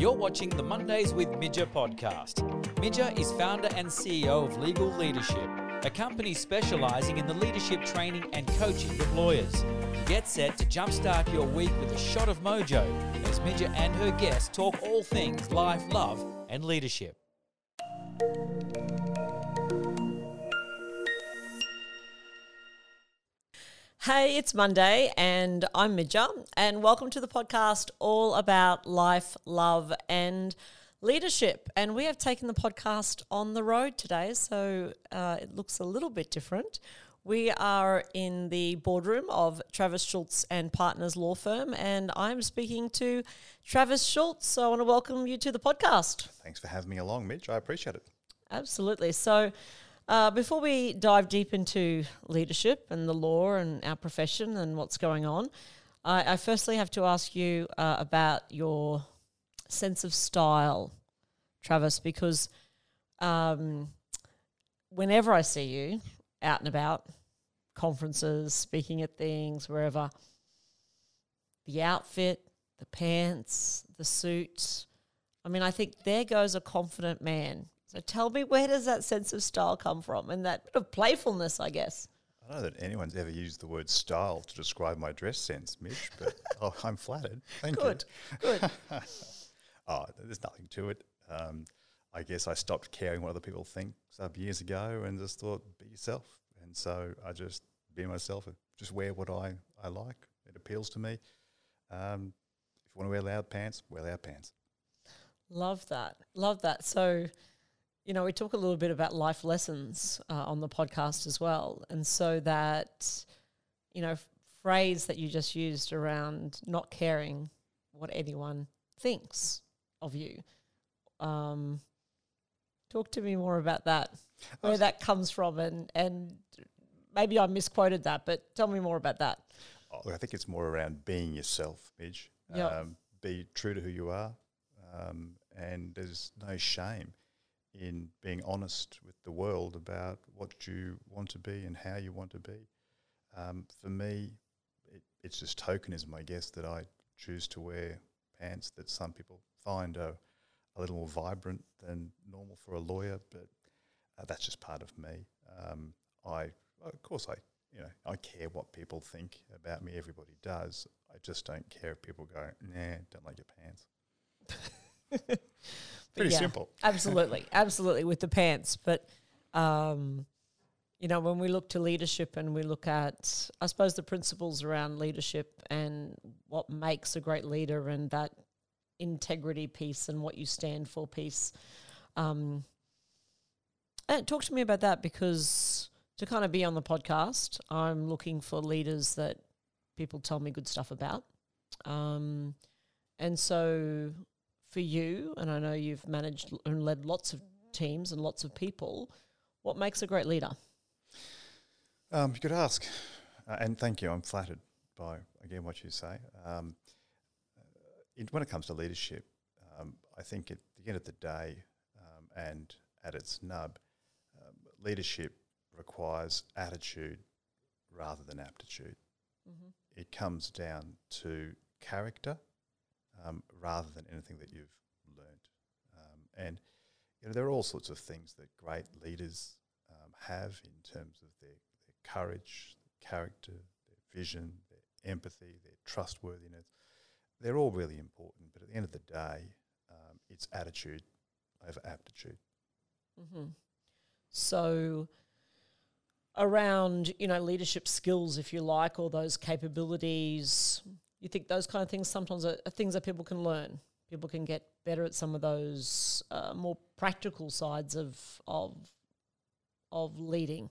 You're watching the Mondays with Midja podcast. Midja is founder and CEO of Legal Leadership, a company specializing in the leadership training and coaching of lawyers. Get set to jumpstart your week with a shot of mojo as Midja and her guests talk all things life, love, and leadership. Hey, it's Monday, and I'm Midja, and welcome to the podcast all about life, love, and leadership. And we have taken the podcast on the road today, so uh, it looks a little bit different. We are in the boardroom of Travis Schultz and Partners Law Firm, and I'm speaking to Travis Schultz. So I want to welcome you to the podcast. Thanks for having me along, Mitch. I appreciate it. Absolutely. So, uh, before we dive deep into leadership and the law and our profession and what's going on, I, I firstly have to ask you uh, about your sense of style, Travis, because um, whenever I see you out and about, conferences, speaking at things, wherever, the outfit, the pants, the suit, I mean, I think there goes a confident man. So tell me, where does that sense of style come from and that bit of playfulness, I guess? I don't know that anyone's ever used the word style to describe my dress sense, Mitch, but oh, I'm flattered. Thank Good, you. good. oh, there's nothing to it. Um, I guess I stopped caring what other people think some years ago and just thought, be yourself. And so I just be myself and just wear what I, I like. It appeals to me. Um, if you want to wear loud pants, wear loud pants. Love that. Love that. So, you know, we talk a little bit about life lessons uh, on the podcast as well. And so that, you know, phrase that you just used around not caring what anyone thinks of you. Um, talk to me more about that, where that comes from, and and maybe I misquoted that, but tell me more about that. Oh, I think it's more around being yourself, Midge. Yep. Um, be true to who you are, um, and there's no shame in being honest with the world about what you want to be and how you want to be. Um, for me, it, it's just tokenism, I guess, that I choose to wear pants that some people find are a little more vibrant than normal for a lawyer, but uh, that's just part of me. Um, I, of course, I, you know, I care what people think about me. Everybody does. I just don't care if people go, nah, don't like your pants. Pretty yeah, simple. absolutely, absolutely with the pants. But um, you know, when we look to leadership and we look at, I suppose, the principles around leadership and what makes a great leader and that integrity piece and what you stand for piece. Um, talk to me about that because to kind of be on the podcast, I'm looking for leaders that people tell me good stuff about. Um, and so for you, and I know you've managed and led lots of teams and lots of people, what makes a great leader? Um, you could ask, uh, and thank you. I'm flattered by again what you say. Um, it, when it comes to leadership, um, I think at the end of the day, um, and at its nub, um, leadership requires attitude rather than aptitude. Mm-hmm. It comes down to character um, rather than anything that you've learned. Um, and you know, there are all sorts of things that great leaders um, have in terms of their, their courage, their character, their vision, their empathy, their trustworthiness. They're all really important, but at the end of the day, um, it's attitude over aptitude. Mm-hmm. So, around you know leadership skills, if you like, or those capabilities, you think those kind of things sometimes are, are things that people can learn. People can get better at some of those uh, more practical sides of of of leading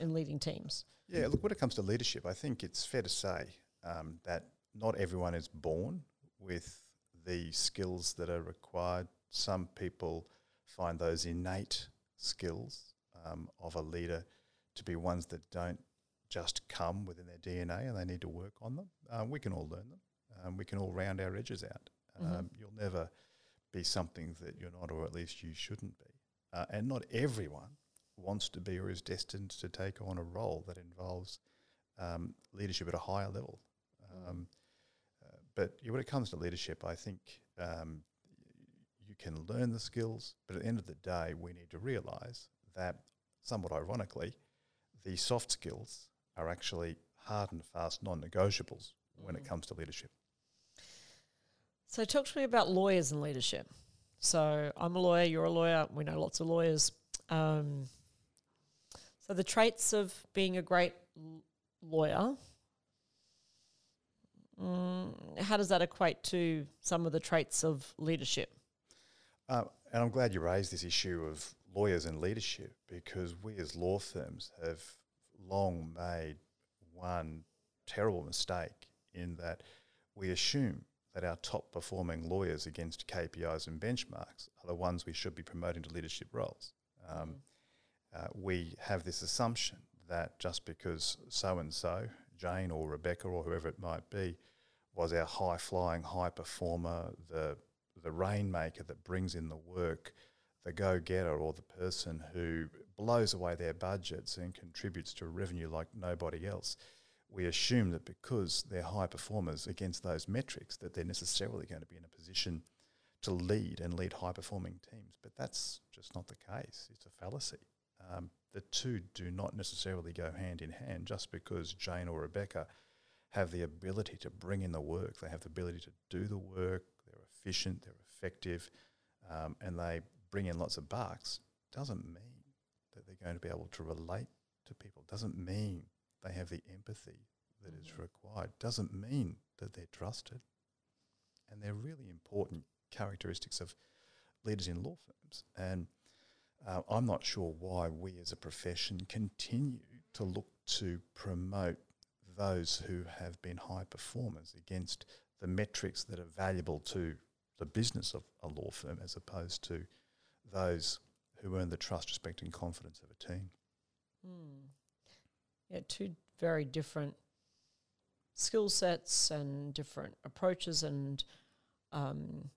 and leading teams. Yeah, look, when it comes to leadership, I think it's fair to say um, that not everyone is born with the skills that are required. Some people find those innate skills um, of a leader to be ones that don't just come within their DNA and they need to work on them. Um, we can all learn them. Um, we can all round our edges out. Um, you'll never be something that you're not, or at least you shouldn't be. Uh, and not everyone wants to be or is destined to take on a role that involves um, leadership at a higher level. Um, uh, but yeah, when it comes to leadership, I think um, you can learn the skills, but at the end of the day, we need to realize that, somewhat ironically, the soft skills are actually hard and fast non negotiables when it comes to leadership. So, talk to me about lawyers and leadership. So, I'm a lawyer, you're a lawyer, we know lots of lawyers. Um, so, the traits of being a great lawyer, mm, how does that equate to some of the traits of leadership? Uh, and I'm glad you raised this issue of lawyers and leadership because we as law firms have long made one terrible mistake in that we assume that our top performing lawyers against KPIs and benchmarks are the ones we should be promoting to leadership roles. Um, uh, we have this assumption that just because so and so, Jane or Rebecca or whoever it might be, was our high flying, high performer, the the rainmaker that brings in the work, the go getter or the person who blows away their budgets and contributes to revenue like nobody else. We assume that because they're high performers against those metrics, that they're necessarily going to be in a position to lead and lead high performing teams. But that's just not the case. It's a fallacy. Um, the two do not necessarily go hand in hand just because Jane or Rebecca have the ability to bring in the work, they have the ability to do the work, they're efficient, they're effective, um, and they bring in lots of bucks, doesn't mean that they're going to be able to relate to people, doesn't mean they have the empathy that is required, doesn't mean that they're trusted. And they're really important characteristics of leaders in law firms. And uh, I'm not sure why we as a profession continue to look to promote those who have been high performers against the metrics that are valuable to the business of a law firm as opposed to those who earn the trust, respect, and confidence of a team. Mm. Yeah, two very different skill sets and different approaches, and um,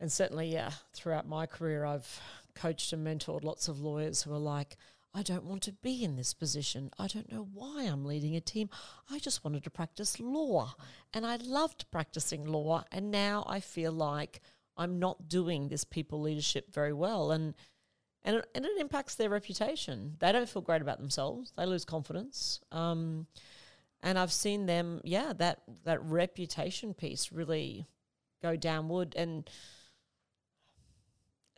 and certainly, yeah, throughout my career, I've coached and mentored lots of lawyers who are like, I don't want to be in this position. I don't know why I'm leading a team. I just wanted to practice law, and I loved practicing law, and now I feel like I'm not doing this people leadership very well, and and it, and it impacts their reputation. They don't feel great about themselves. They lose confidence. Um, and I've seen them, yeah, that that reputation piece really go downward, and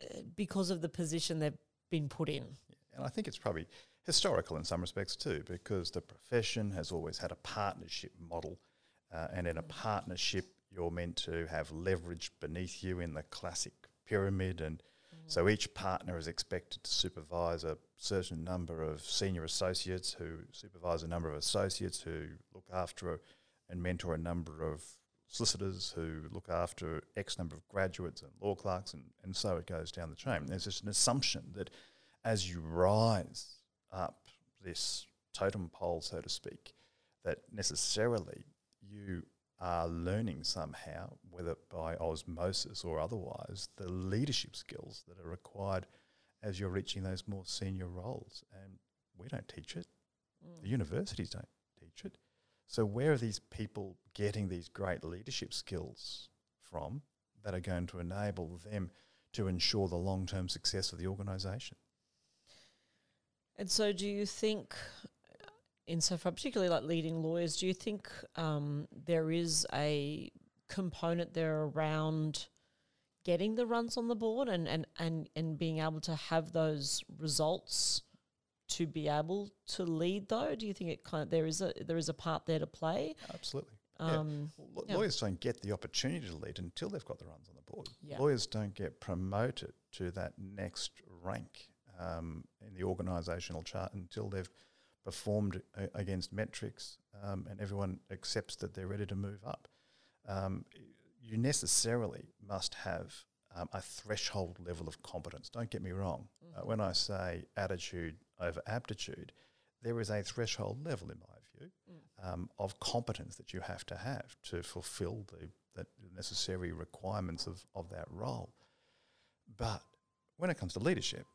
uh, because of the position they've been put in. And I think it's probably historical in some respects too, because the profession has always had a partnership model. Uh, and in a partnership, you're meant to have leverage beneath you in the classic pyramid. And so each partner is expected to supervise a certain number of senior associates who supervise a number of associates who look after and mentor a number of solicitors who look after X number of graduates and law clerks, and, and so it goes down the chain. There's just an assumption that as you rise up this totem pole, so to speak, that necessarily you are learning somehow, whether by osmosis or otherwise, the leadership skills that are required as you're reaching those more senior roles. And we don't teach it, the universities don't teach it. So, where are these people getting these great leadership skills from that are going to enable them to ensure the long term success of the organisation? And so, do you think, insofar, particularly like leading lawyers, do you think um, there is a component there around getting the runs on the board and, and, and, and being able to have those results to be able to lead though? Do you think it kind of, there is a there is a part there to play? Absolutely. Yeah. Um, Well, yeah. Lawyers don't get the opportunity to lead until they've got the runs on the board. Yeah. Lawyers don't get promoted to that next rank um, in the organisational chart until they've performed a- against metrics um, and everyone accepts that they're ready to move up. Um, you necessarily must have um, a threshold level of competence. Don't get me wrong. Uh, when I say attitude over aptitude, there is a threshold level, in my view, um, of competence that you have to have to fulfill the, the necessary requirements of, of that role. But when it comes to leadership,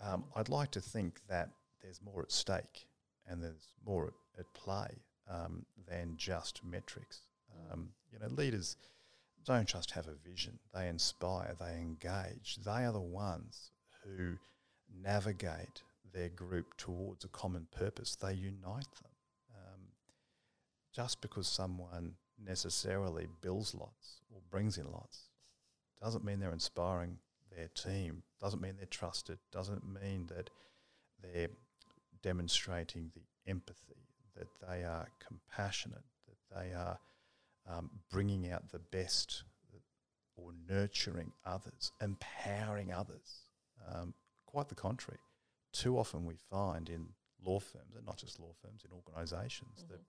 um, I'd like to think that there's more at stake and there's more at, at play um, than just metrics. Um, you know, leaders don't just have a vision, they inspire, they engage. They are the ones who navigate their group towards a common purpose, they unite them. Um, just because someone necessarily bills lots or brings in lots doesn't mean they're inspiring their team, doesn't mean they're trusted, doesn't mean that they're demonstrating the empathy, that they are compassionate, that they are um, bringing out the best or nurturing others, empowering others. Um, quite the contrary. Too often we find in law firms, and not just law firms, in organisations, mm-hmm. that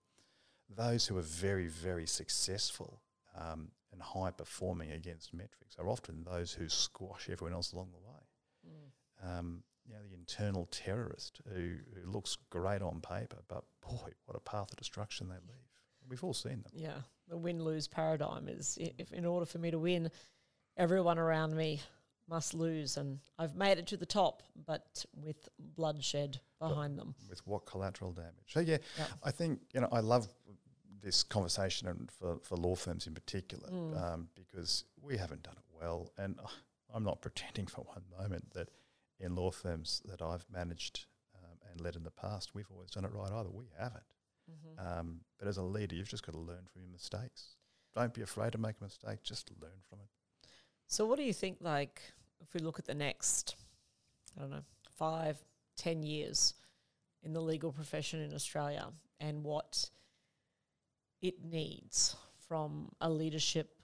those who are very, very successful um, and high performing against metrics are often those who squash everyone else along the way. Mm. Um, you know, the internal terrorist who, who looks great on paper, but boy, what a path of destruction they leave. We've all seen them. Yeah, the win lose paradigm is if in order for me to win, everyone around me must lose, and I've made it to the top, but with bloodshed behind but them. With what collateral damage? So yeah, yep. I think you know I love this conversation and for, for law firms in particular mm. um, because we haven't done it well, and I'm not pretending for one moment that in law firms that I've managed um, and led in the past, we've always done it right either. We haven't. Mm-hmm. Um, but as a leader, you've just got to learn from your mistakes. Don't be afraid to make a mistake. Just learn from it. So, what do you think? Like, if we look at the next, I don't know, five, ten years in the legal profession in Australia, and what it needs from a leadership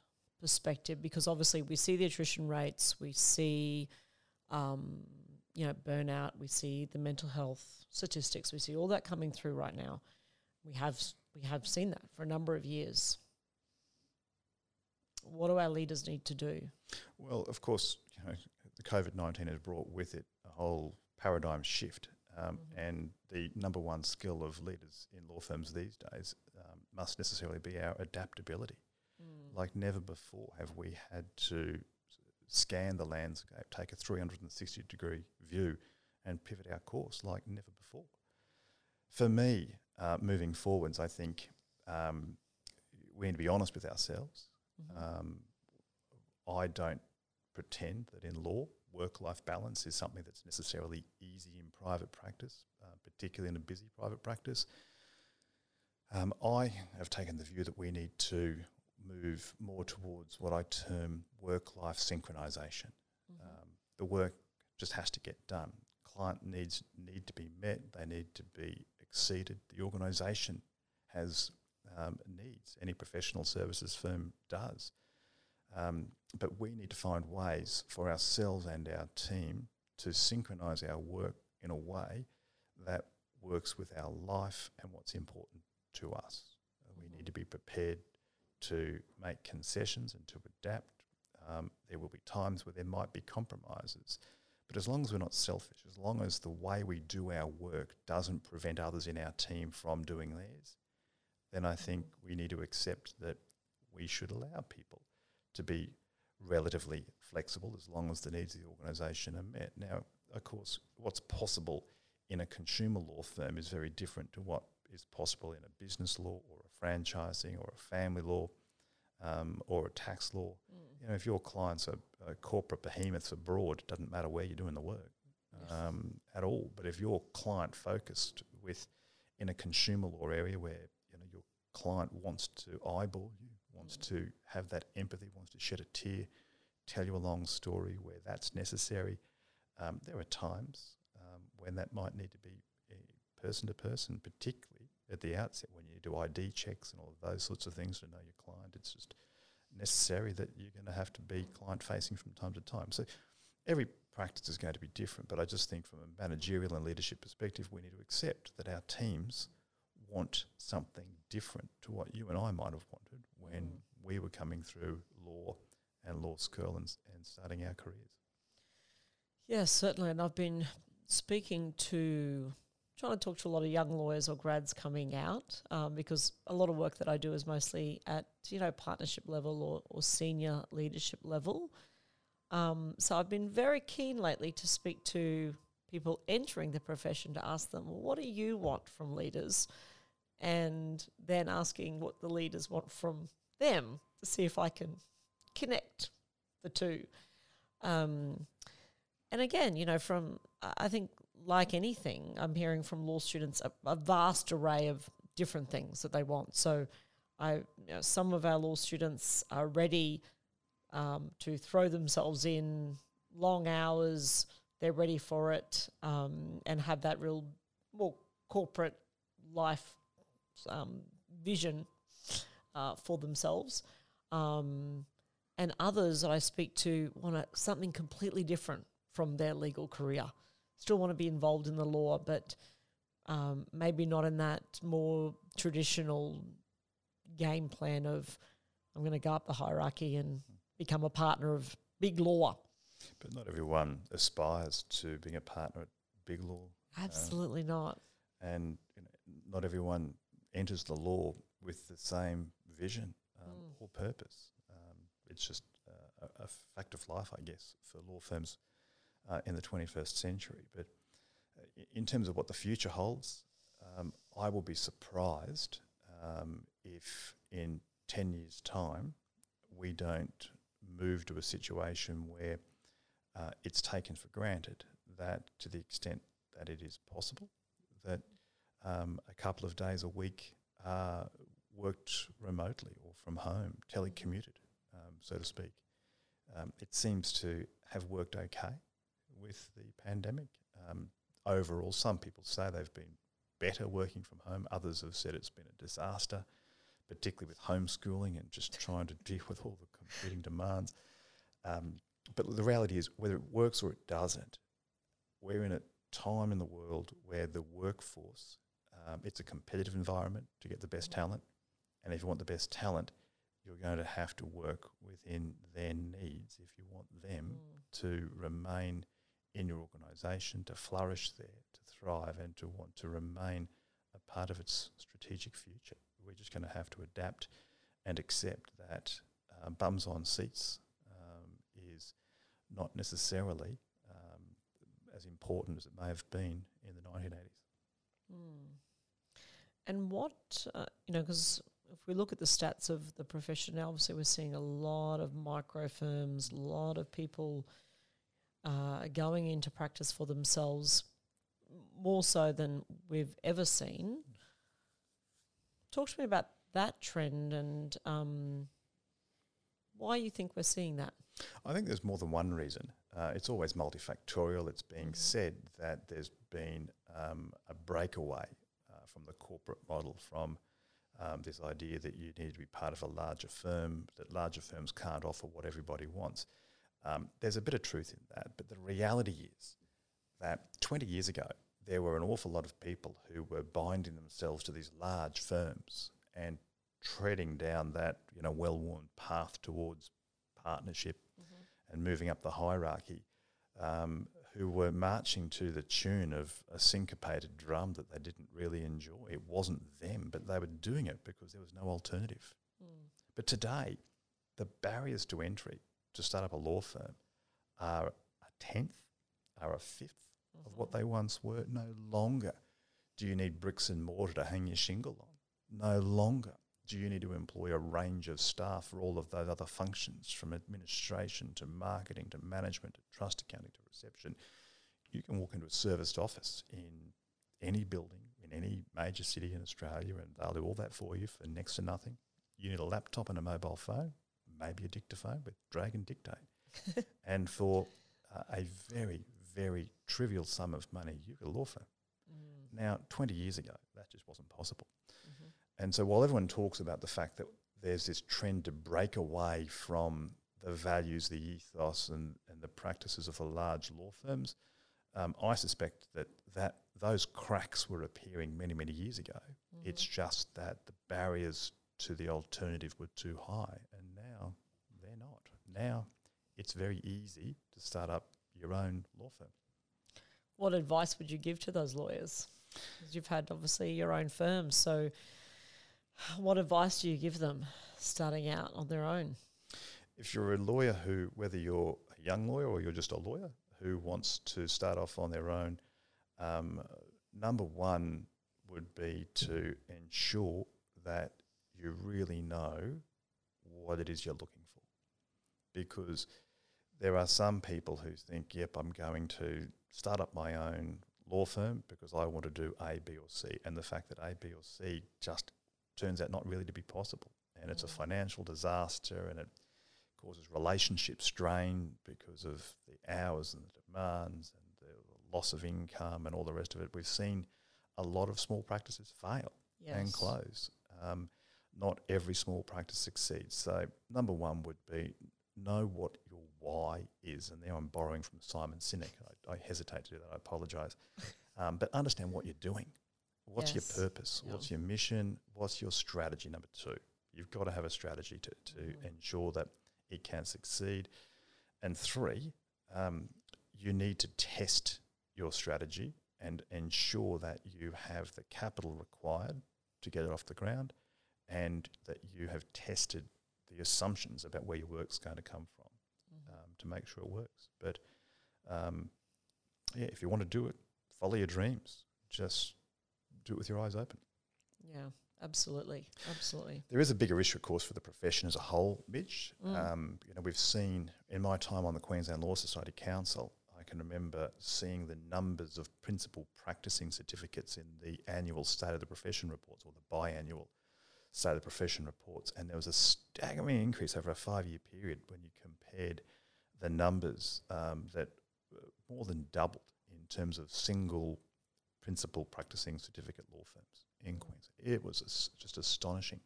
perspective, because obviously we see the attrition rates, we see, um, you know, burnout, we see the mental health statistics, we see all that coming through right now. We have we have seen that for a number of years. What do our leaders need to do? Well, of course, you know, the COVID nineteen has brought with it a whole paradigm shift, um, mm-hmm. and the number one skill of leaders in law firms these days um, must necessarily be our adaptability. Mm. Like never before have we had to scan the landscape, take a 360 degree view, and pivot our course like never before. For me, uh, moving forwards, I think um, we need to be honest with ourselves. Mm-hmm. Um, I don't pretend that in law, work life balance is something that's necessarily easy in private practice, uh, particularly in a busy private practice. Um, I have taken the view that we need to move more towards what I term work life synchronization. Mm-hmm. Um, the work just has to get done. Client needs need to be met. They need to be exceeded. The organisation has um, needs. Any professional services firm does. Um, but we need to find ways for ourselves and our team to synchronise our work in a way that works with our life and what's important to us. We need to be prepared to make concessions and to adapt. Um, there will be times where there might be compromises. But as long as we're not selfish, as long as the way we do our work doesn't prevent others in our team from doing theirs, then I think we need to accept that we should allow people to be relatively flexible as long as the needs of the organisation are met. Now, of course, what's possible in a consumer law firm is very different to what is possible in a business law or a franchising or a family law um, or a tax law. Mm. You know, if your clients are, are, corporate behemoths abroad, it doesn't matter where you're doing the work um, at all. But if you're client focused with in a consumer law area where you know your client wants to eyeball you, wants mm. to have that empathy, wants to shed a tear, tell you a long story where that's necessary. Um, there are times um, when that might need to be person to person, particularly at the outset when you do ID checks and all of those sorts of things to know your client. It's just necessary that you're going to have to be client facing from time to time. So every practice is going to be different, but I just think from a managerial and leadership perspective, we need to accept that our teams want something different to what you and I might have wanted when mm. we were coming through law and law school and, and starting our careers. Yes, certainly. And I've been speaking to trying to talk to a lot of young lawyers or grads coming out um, because a lot of work that I do is mostly at you know partnership level or, or senior leadership level. Um, so I've been very keen lately to speak to people entering the profession to ask them, well, what do you want from leaders? And then asking what the leaders want from them to see if I can connect the two. Um, and again, you know, from I think like anything, I'm hearing from law students a, a vast array of different things that they want. So, I you know, some of our law students are ready um, to throw themselves in long hours. They're ready for it um, and have that real more corporate life um, vision uh, for themselves. Um, and others that I speak to want something completely different from their legal career. Still want to be involved in the law, but um, maybe not in that more traditional game plan of I'm going to go up the hierarchy and become a partner of big law. But not everyone aspires to being a partner at big law. Absolutely uh, not. And you know, not everyone enters the law with the same vision um, mm. or purpose. Um, it's just uh, a, a, fact of life, I guess, for law firms uh, in the 21st century. But uh, in terms of what the future holds, um, I will be surprised um, if in 10 years' time we don't move to a situation where uh, it's taken for granted that to the extent that it is possible, that um, a couple of days a week are worked remotely or from home, telecommuted, um, so to speak. Um, it seems to have worked okay with the pandemic. Um, overall, some people say they've been better working from home. Others have said it's been a disaster, particularly with homeschooling and just trying to deal with all the competing demands. Um, but the reality is, whether it works or it doesn't, we're in a time in the world where the workforce, um, it's a competitive environment to get the best talent. And if you want the best talent, you're going to have to work within their needs if you want them mm. to remain in your organisation, to flourish there, to thrive, and to want to remain a part of its strategic future. We're just going to have to adapt and accept that uh, bums on seats um, is not necessarily um, as important as it may have been in the 1980s. Mm. And what, uh, you know, because if we look at the stats of the profession obviously we're seeing a lot of micro firms, a lot of people uh, going into practice for themselves more so than we've ever seen. Talk to me about that trend and um, why you think we're seeing that. I think there's more than one reason. Uh, it's always multifactorial. It's being mm-hmm. said that there's been um, a breakaway uh, from the corporate model, from um, this idea that you need to be part of a larger firm, that larger firms can't offer what everybody wants. Um, there's a bit of truth in that, but the reality is that 20 years ago, there were an awful lot of people who were binding themselves to these large firms and treading down that you know well-worn path towards partnership mm-hmm. and moving up the hierarchy, um, who were marching to the tune of a syncopated drum that they didn't really enjoy. It wasn't them, but they were doing it because there was no alternative. Mm. But today, the barriers to entry to start up a law firm are a tenth, are a 5th mm-hmm. of what they once were. No longer do you need bricks and mortar to hang your shingle on. No longer do you need to employ a range of staff for all of those other functions, from administration to marketing to management to trust accounting to reception. You can walk into a serviced office in any building in any major city in Australia and they'll do all that for you for next to nothing. You need a laptop and a mobile phone, maybe a dictaphone with drag and dictate. and for uh, a very, very trivial sum of money, you a law firm. Mm. Now, 20 years ago, that just wasn't possible. And so while everyone talks about the fact that there's this trend to break away from the values, the ethos, and, and the practices of the large law firms, um, I suspect that, that those cracks were appearing many, many years ago. Mm-hmm. It's just that the barriers to the alternative were too high, and now they're not. Now it's very easy to start up your own law firm. What advice would you give to those lawyers? Because you've had obviously your own firm, so what advice do you give them starting out on their own? If you're a lawyer who, whether you're a young lawyer or you're just a lawyer who wants to start off on their own, um, number one would be to ensure that you really know what it is you're looking for. Because there are some people who think, yep, I'm going to start up my own law firm because I want to do A, B, or C. And the fact that A, B, or C just turns out not really to be possible. And it's a financial disaster and it causes relationship strain because of the hours and the demands and the loss of income and all the rest of it. We've seen a lot of small practices fail and close. Um, not every small practice succeeds. So, number one would be know what your why is. And now I'm borrowing from Simon Sinek. I, I hesitate to do that. I apologize. Um, but understand what you're doing. What's Yes. your purpose? Yeah. What's your mission? What's your strategy? Number two, you've got to have a strategy to, to Mhm. ensure that it can succeed. And three, um, you need to test your strategy and ensure that you have the capital required to get it off the ground and that you have tested the assumptions about where your work's going to come from Mhm. um, to make sure it works. But um, yeah, if you want to do it, follow your dreams. Just do it with your eyes open. Yeah, absolutely, absolutely. There is a bigger issue, of course, for the profession as a whole, Mitch. Mm. Um, you know, we've seen in my time on the Queensland Law Society Council, I can remember seeing the numbers of principal practicing certificates in the annual State of the Profession reports or the biannual State of the Profession reports, and there was a staggering increase over a five-year period when you compared the numbers um, that uh, more than doubled in terms of single principal practicing certificate law firms in Queensland. It was just astonishing.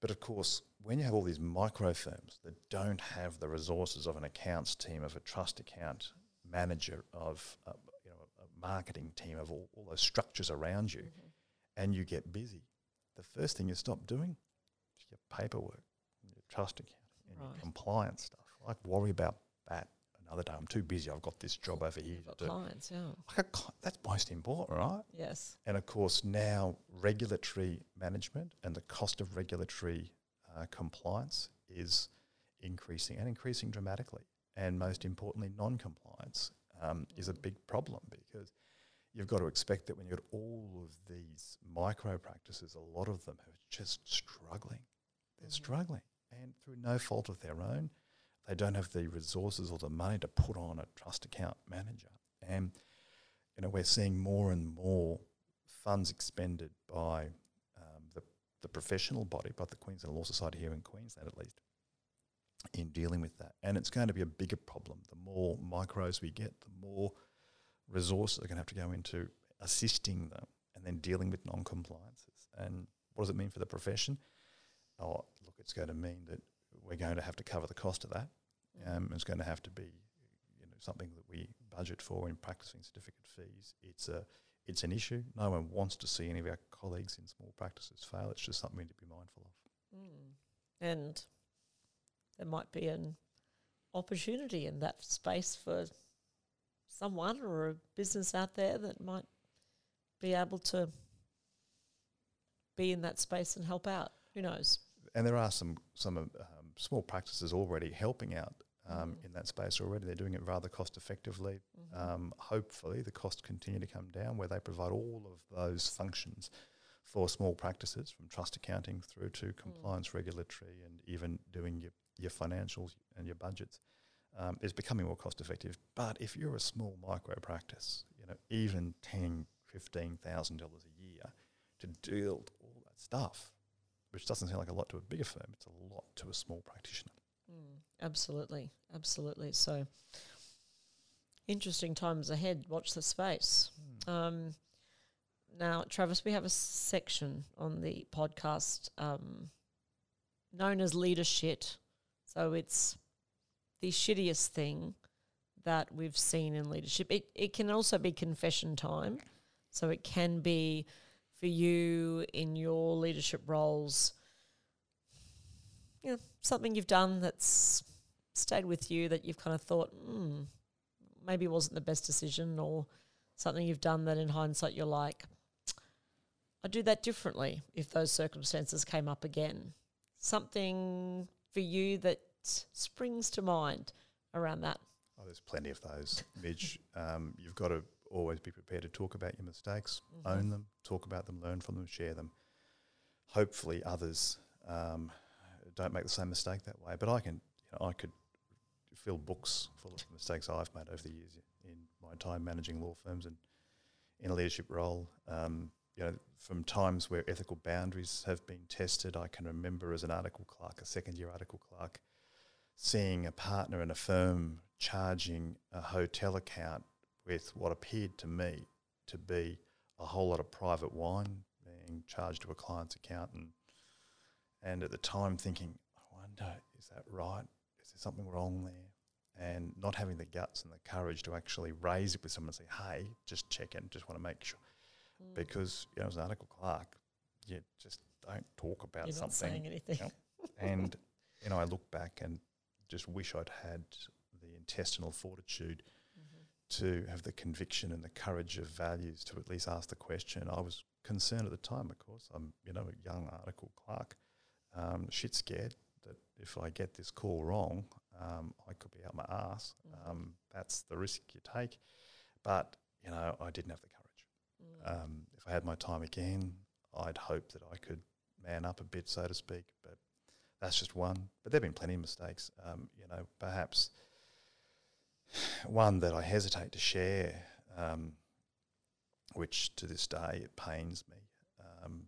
But of course, when you have all these micro firms that don't have the resources of an accounts team, of a trust account manager, of uh, you know a marketing team, of all, all those structures around you, Mhm. and you get busy, the first thing you stop doing is your paperwork, your trust account, and Right. your compliance stuff. I worry about that another day. I'm too busy. I've got this job over here to do. clients, yeah. Like a that's most important, right? Yes. And of course, now regulatory management and the cost of regulatory uh, compliance is increasing and increasing dramatically. And most importantly, non compliance um, is a big problem because you've got to expect that when you've got all of these micro practices, a lot of them are just struggling. They're Mhm. struggling. And through no fault of their own, they don't have the resources or the money to put on a trust account manager. And you know, we're seeing more and more funds expended by um, the, the professional body, by the Queensland Law Society here in Queensland at least, in dealing with that. And it's going to be a bigger problem. The more micros we get, the more resources are going to have to go into assisting them and then dealing with non compliances. And what does it mean for the profession? Oh, look, it's going to mean that we're going to have to cover the cost of that. Um, it's going to have to be, you know, something that we budget for in practicing certificate fees. It's a, it's an issue. No one wants to see any of our colleagues in small practices fail. It's just something to be mindful of. Mm. And there might be an opportunity in that space for someone or a business out there that might be able to be in that space and help out. Who knows? And there are some some um, small practices already helping out um, Mm. in that space already. They're doing it rather cost effectively. Mhm. Um, hopefully, the costs continue to come down where they provide all of those functions for small practices, from trust accounting through to compliance, regulatory, and even doing your, your financials and your budgets. Um, is becoming more cost effective. But if you're a small micro practice, you know, even ten, fifteen thousand dollars a year to deal all that stuff, which doesn't sound like a lot to a bigger firm, it's a lot to a small practitioner. Mm, absolutely, absolutely. So interesting times ahead. Watch the space. Um, now, Travis, we have a section on the podcast um, known as leadership. So it's the shittiest thing that we've seen in leadership. It it can also be confession time. So it can be for you in your leadership roles. You know, something you've done that's stayed with you that you've kind of thought, hmm, maybe wasn't the best decision, or something you've done that in hindsight you're like, I'd do that differently if those circumstances came up again. Something for you that springs to mind around that. Oh, there's plenty of those, Midge. um, you've got to always be prepared to talk about your mistakes, Mhm. own them, talk about them, learn from them, share them. Hopefully, others um, don't make the same mistake that way. But I can, you know, I could fill books full of mistakes I've made over the years in my time managing law firms and in a leadership role. Um, you know, from times where ethical boundaries have been tested, I can remember as an article clerk, a second year article clerk, seeing a partner in a firm charging a hotel account with what appeared to me to be a whole lot of private wine being charged to a client's account and and at the time thinking, I wonder, is that right? Is there something wrong there? And not having the guts and the courage to actually raise it with someone and say, hey, just check in, just want to make sure. Mm. Because you know, as an article clerk, you just don't talk about You're not something. saying anything. Yep. and you know, I look back and just wish I'd had the intestinal fortitude Mm-hmm. to have the conviction and the courage of values to at least ask the question. I was concerned at the time, of course. I'm, you know, a young article clerk, um, shit scared that if I get this call wrong, um, I could be out my ass. Mhm. Um, that's the risk you take. But you know, I didn't have the courage. Mm. Um, if I had my time again, I'd hope that I could man up a bit, so to speak. But that's just one. But there've been plenty of mistakes. Um, you know, perhaps one that I hesitate to share, um, which to this day it pains me, um,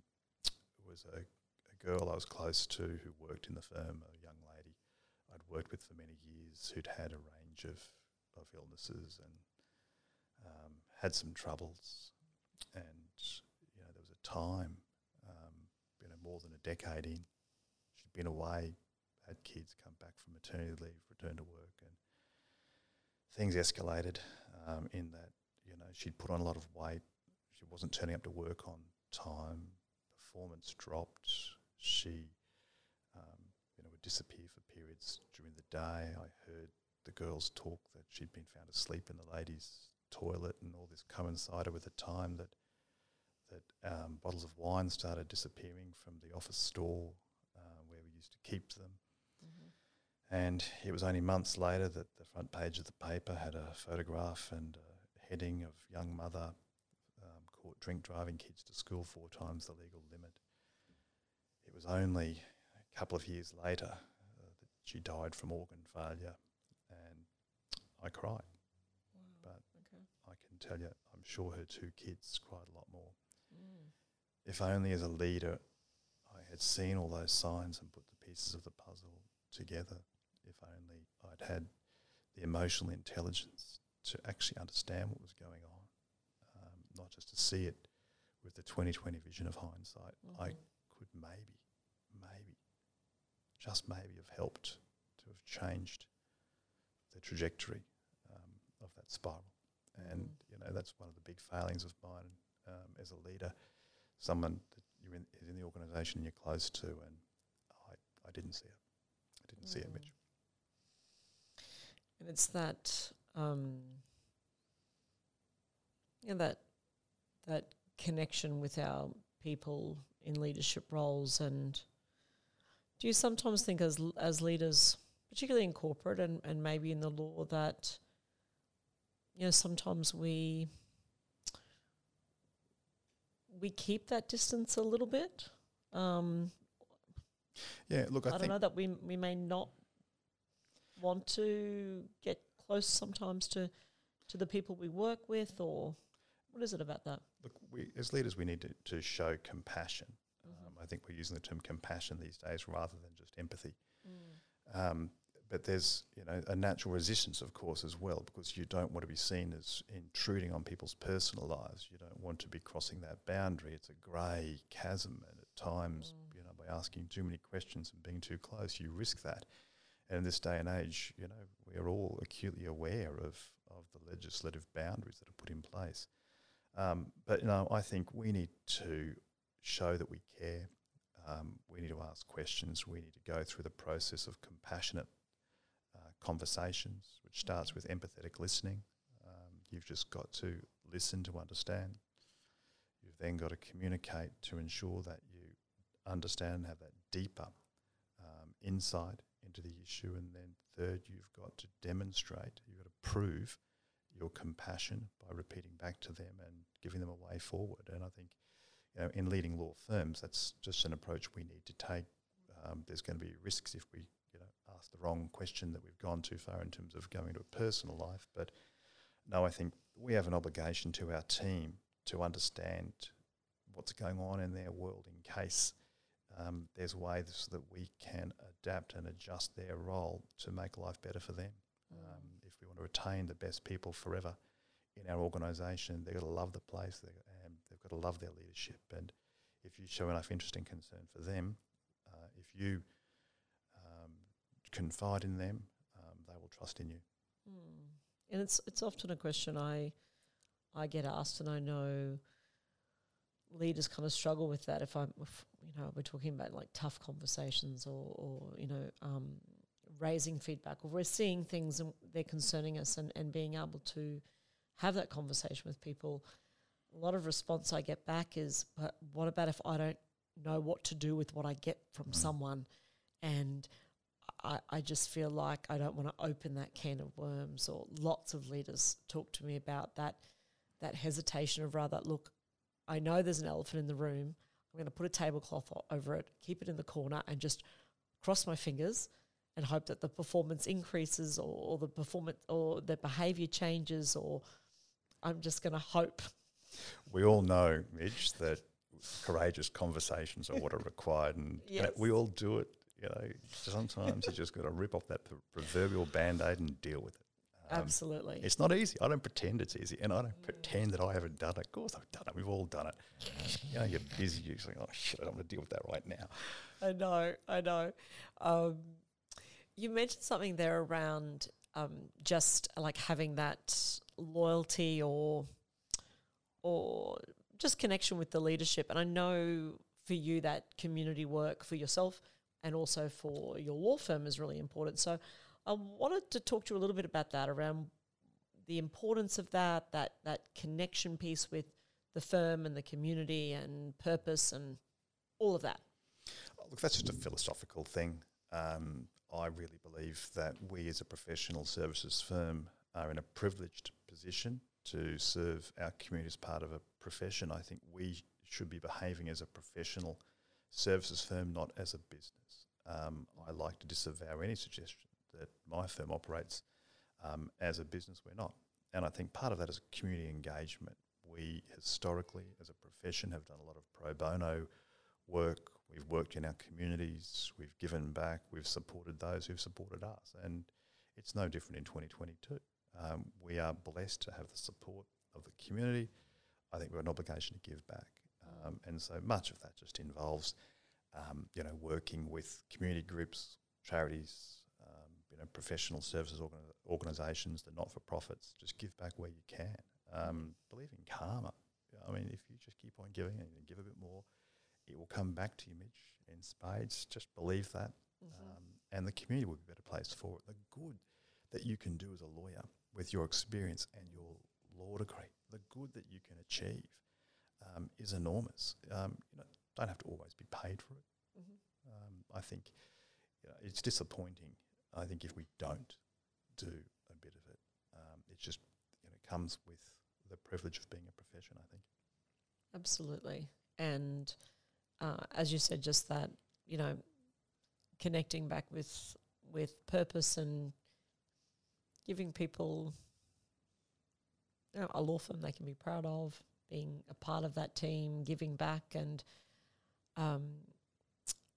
was a, a girl I was close to who worked in the firm, a young lady I'd worked with for many years who'd had a range of, of illnesses and um, had some troubles. And, you know, there was a time, um, you know, more than a decade in, been away, had kids, come back from maternity leave, returned to work, and things escalated um, in that, you know, she'd put on a lot of weight. She wasn't turning up to work on time. Performance dropped. She, um, you know, would disappear for periods during the day. I heard the girls talk that she'd been found asleep in the ladies' toilet, and all this coincided with the time that that um, bottles of wine started disappearing from the office store to keep them. Mhm. And it was only months later that the front page of the paper had a photograph and a heading of young mother um, caught drink driving kids to school four times the legal limit. It was only a couple of years later uh, that she died from organ failure, and I cried. But Okay. I can tell you, I'm sure her two kids cried a lot more. Mm. If only as a leader I had seen all those signs and put the pieces of the puzzle together. If only I'd had the emotional intelligence to actually understand what was going on, um, not just to see it with the 2020 vision of hindsight. I Mhm. could maybe, maybe, just maybe have helped to have changed the trajectory um, of that spiral. And, Mm. you know, that's one of the big failings of mine um, as a leader, someone that you're in, is in the organisation you're close to, and I, I didn't see it. I didn't see it, Mm. Mitch. And it's that, um, yeah, that that connection with our people in leadership roles. And do you sometimes think, as as leaders, particularly in corporate and, and maybe in the law, that you know sometimes we we keep that distance a little bit? Um, Yeah, look, I, I, don't know that we we may not want to get close sometimes to to the people we work with, or what is it about that? look, we, as leaders, we need to, to show compassion. Mhm. Um, I think we're using the term compassion these days rather than just empathy. Mm. Um, but there's you know a natural resistance, of course, as well, because you don't want to be seen as intruding on people's personal lives. You don't want to be crossing that boundary. It's a grey chasm, and at times, Mm. you know, by asking too many questions and being too close, you risk that. And in this day and age, you know, we are all acutely aware of of the legislative boundaries that are put in place. Um, but you know, I think we need to show that we care. Um, we need to ask questions. We need to go through the process of compassionate conversations, which starts with empathetic listening. Um, you've just got to listen to understand. You've then got to communicate to ensure that you understand and have that deeper um, insight into the issue. And then third, you've got to demonstrate, you've got to prove your compassion by repeating back to them and giving them a way forward. And I think, you know, in leading law firms, that's just an approach we need to take. Um, there's going to be risks if we, asked the wrong question that we've gone too far in terms of going to a personal life. But no, I think we have an obligation to our team to understand what's going on in their world in case um, there's ways that we can adapt and adjust their role to make life better for them. Um, if we want to retain the best people forever in our organisation, they've got to love the place, and they've got to love their leadership. And if you show enough interest and concern for them, uh, if you confide in them, um, they will trust in you. Mm. And it's it's often a question I I get asked, and I know leaders kind of struggle with that. If I'm, if, you know, we're talking about like tough conversations or, or you know, um, raising feedback, or we're seeing things and they're concerning us, and, and being able to have that conversation with people. A lot of response I get back is, but what about if I don't know what to do with what I get from Mm. someone? And I, I just feel like I don't want to open that can of worms. Or lots of leaders talk to me about that that hesitation of rather look. I know there's an elephant in the room. I'm going to put a tablecloth over it, keep it in the corner, and just cross my fingers and hope that the performance increases or, or the performance or the behavior changes or I'm just going to hope. We all know, Midge, that courageous conversations are what are required, and, Yes. we all do it. You know, sometimes you just got to rip off that proverbial band aid and deal with it. Um, Absolutely. It's not easy. I don't pretend it's easy, and I don't pretend that I haven't done it. Of course, I've done it. We've all done it. You know, you're busy. You're like, oh shit, I don't want to deal with that right now. I know, I know. Um, you mentioned something there around um, just like having that loyalty or or just connection with the leadership. And I know for you that community work for yourself and also for your law firm is really important. So I wanted to talk to you a little bit about that around the importance of that, that that connection piece with the firm and the community and purpose and all of that. Oh, Look, that's just a philosophical thing. Um, I really believe that we as a professional services firm are in a privileged position to serve our community as part of a profession. I think we should be behaving as a professional services firm, not as a business. Um, I like to disavow any suggestion that my firm operates um, as a business. We're not. And I think part of that is community engagement. We historically, as a profession, have done a lot of pro bono work. We've worked in our communities. We've given back. We've supported those who've supported us. And it's no different in 2022. Um, we are blessed to have the support of the community. I think we've got an obligation to give back. Um, and so much of that just involves, um, you know, working with community groups, charities, um, you know, professional services organ- organisations, the not-for-profits. Just give back where you can. Um, believe in karma. I mean, if you just keep on giving and give a bit more, it will come back to you, Mitch, in spades. Just believe that. Um, and the community will be a better place for it. The good that you can do as a lawyer with your experience and your law degree, the good that you can achieve um, is enormous. Um, you know, don't have to always be paid for it. Um, I think you know, it's disappointing. I think if we don't do a bit of it, um, it just you know comes with the privilege of being a profession. I think. Absolutely. And uh, as you said, just that, you know, connecting back with with purpose and giving people you know, a law firm they can be proud of, being a part of that team, giving back. And um,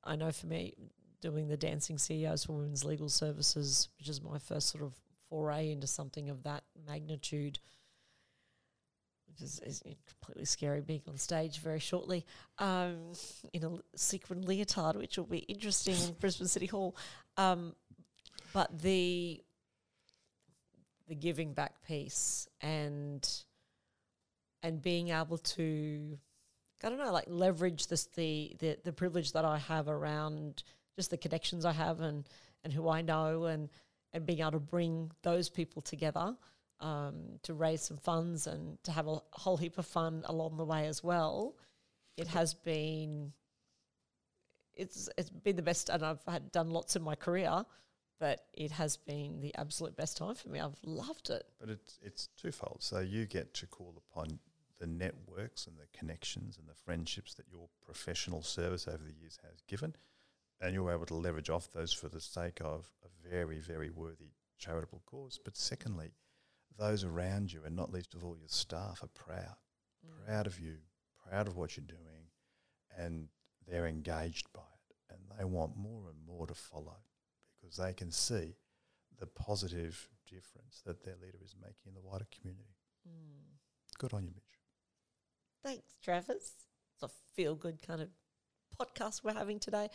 I know for me, doing the Dancing CEOs for Women's Legal Services, which is my first sort of foray into something of that magnitude, which is, is completely scary being on stage very shortly um, in a sequin leotard, which will be interesting in Brisbane City Hall. Um, but the the giving back piece and and being able to I don't know, like leverage this the the, the privilege that I have around just the connections I have and and who I know and and being able to bring those people together um, to raise some funds and to have a whole heap of fun along the way as well. It has been it's it's been the best, and I've had done lots in my career, but it has been the absolute best time for me. I've loved it. But it's it's twofold. So you get to call upon the networks and the connections and the friendships that your professional service over the years has given, and you're able to leverage off those for the sake of a very, very worthy charitable cause. But secondly, those around you, and not least of all your staff, are proud, Mm. proud of you, proud of what you're doing, and they're engaged by it. And they want more and more to follow because they can see the positive difference that their leader is making in the wider community. Mm. Good on you, Mitch. Thanks, Travis. It's a feel good kind of podcast we're having today.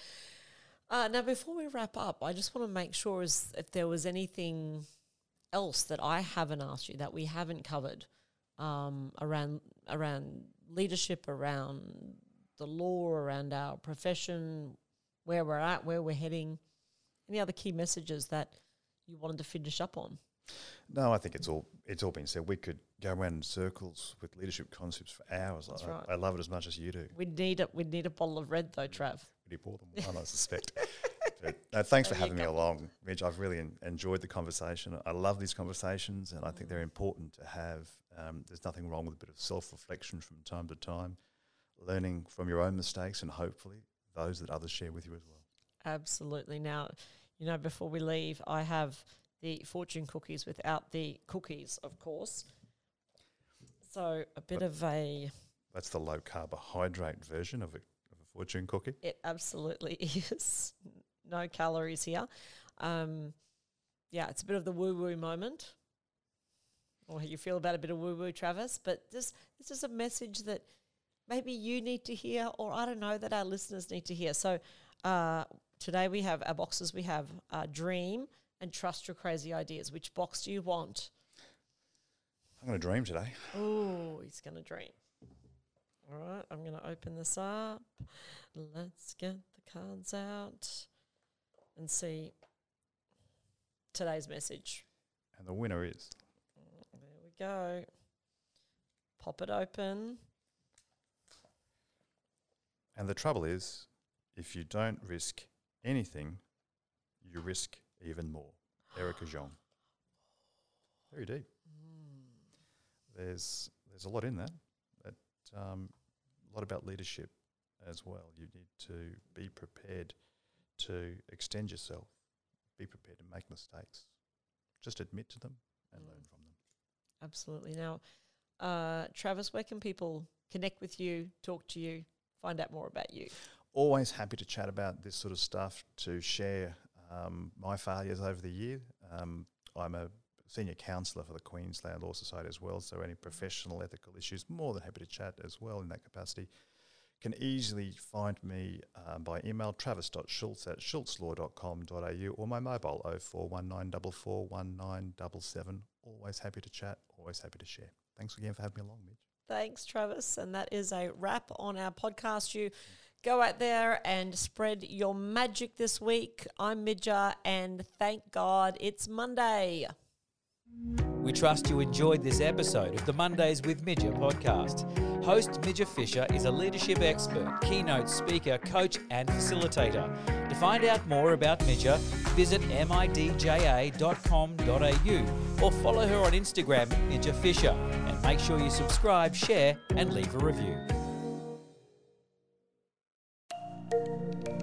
Uh, now, before we wrap up, I just want to make sure if there was anything else that I haven't asked you that we haven't covered um, around around leadership, around the law, around our profession, where we're at, where we're heading. Any other key messages that you wanted to finish up on? No, I think it's all it's all been said. We could go around in circles with leadership concepts for hours. That's I, right. I love it as much as you do. We need a we need a bottle of red though, Trav. Pretty than one, I suspect. But no, thanks for There having me along, Mitch. I've really en- enjoyed the conversation. I love these conversations, and I think they're important to have. Um, there's nothing wrong with a bit of self-reflection from time to time, learning from your own mistakes, and hopefully those that others share with you as well. Absolutely. Now, you know, before we leave, I have the fortune cookies without the cookies, of course. So a bit But- of a That's the low carbohydrate version of a, of a fortune cookie. it absolutely is no calories here. Um, yeah, it's a bit of the woo woo moment. Or how you feel about a bit of woo woo, Travis. But this this is a message that maybe you need to hear, or I don't know that our listeners need to hear. So uh, today we have our boxes. We have uh, dream and trust your crazy ideas. Which box do you want? I'm going to dream today. Oh, he's going to dream. All right, I'm going to open this up. Let's get the cards out and see today's message. And the winner is There we go. Pop it open. And the trouble is, if you don't risk anything, you risk even more. Erica Jong. Very deep. There's there's a lot in that. That um, a lot about leadership as well. You need to be prepared to extend yourself. Be prepared to make mistakes. Just admit to them and Mm. learn from them. Absolutely. Now, uh, Travis, where can people connect with you, talk to you, find out more about you? always happy to chat about this sort of stuff, to share um, my failures over the year. Um, I'm a senior counsellor for the Queensland Law Society as well, so any professional ethical issues, more than happy to chat as well in that capacity. Can easily find me um, by email travis.schultz at schultzlaw.com.au or my mobile 0419441977. Always happy to chat, always happy to share. Thanks again for having me along, Mitch. Thanks, Travis. And that is a wrap on our podcast. You go out there and spread your magic this week. I'm Midja, and thank God it's Monday. We trust you enjoyed this episode of the Mondays with Midja podcast. Host Midja Fisher is a leadership expert, keynote speaker, coach, and facilitator. To find out more about Midja, visit midja.com.au or follow her on Instagram Midja Fisher. And make sure you subscribe, share, and leave a review. Thank you.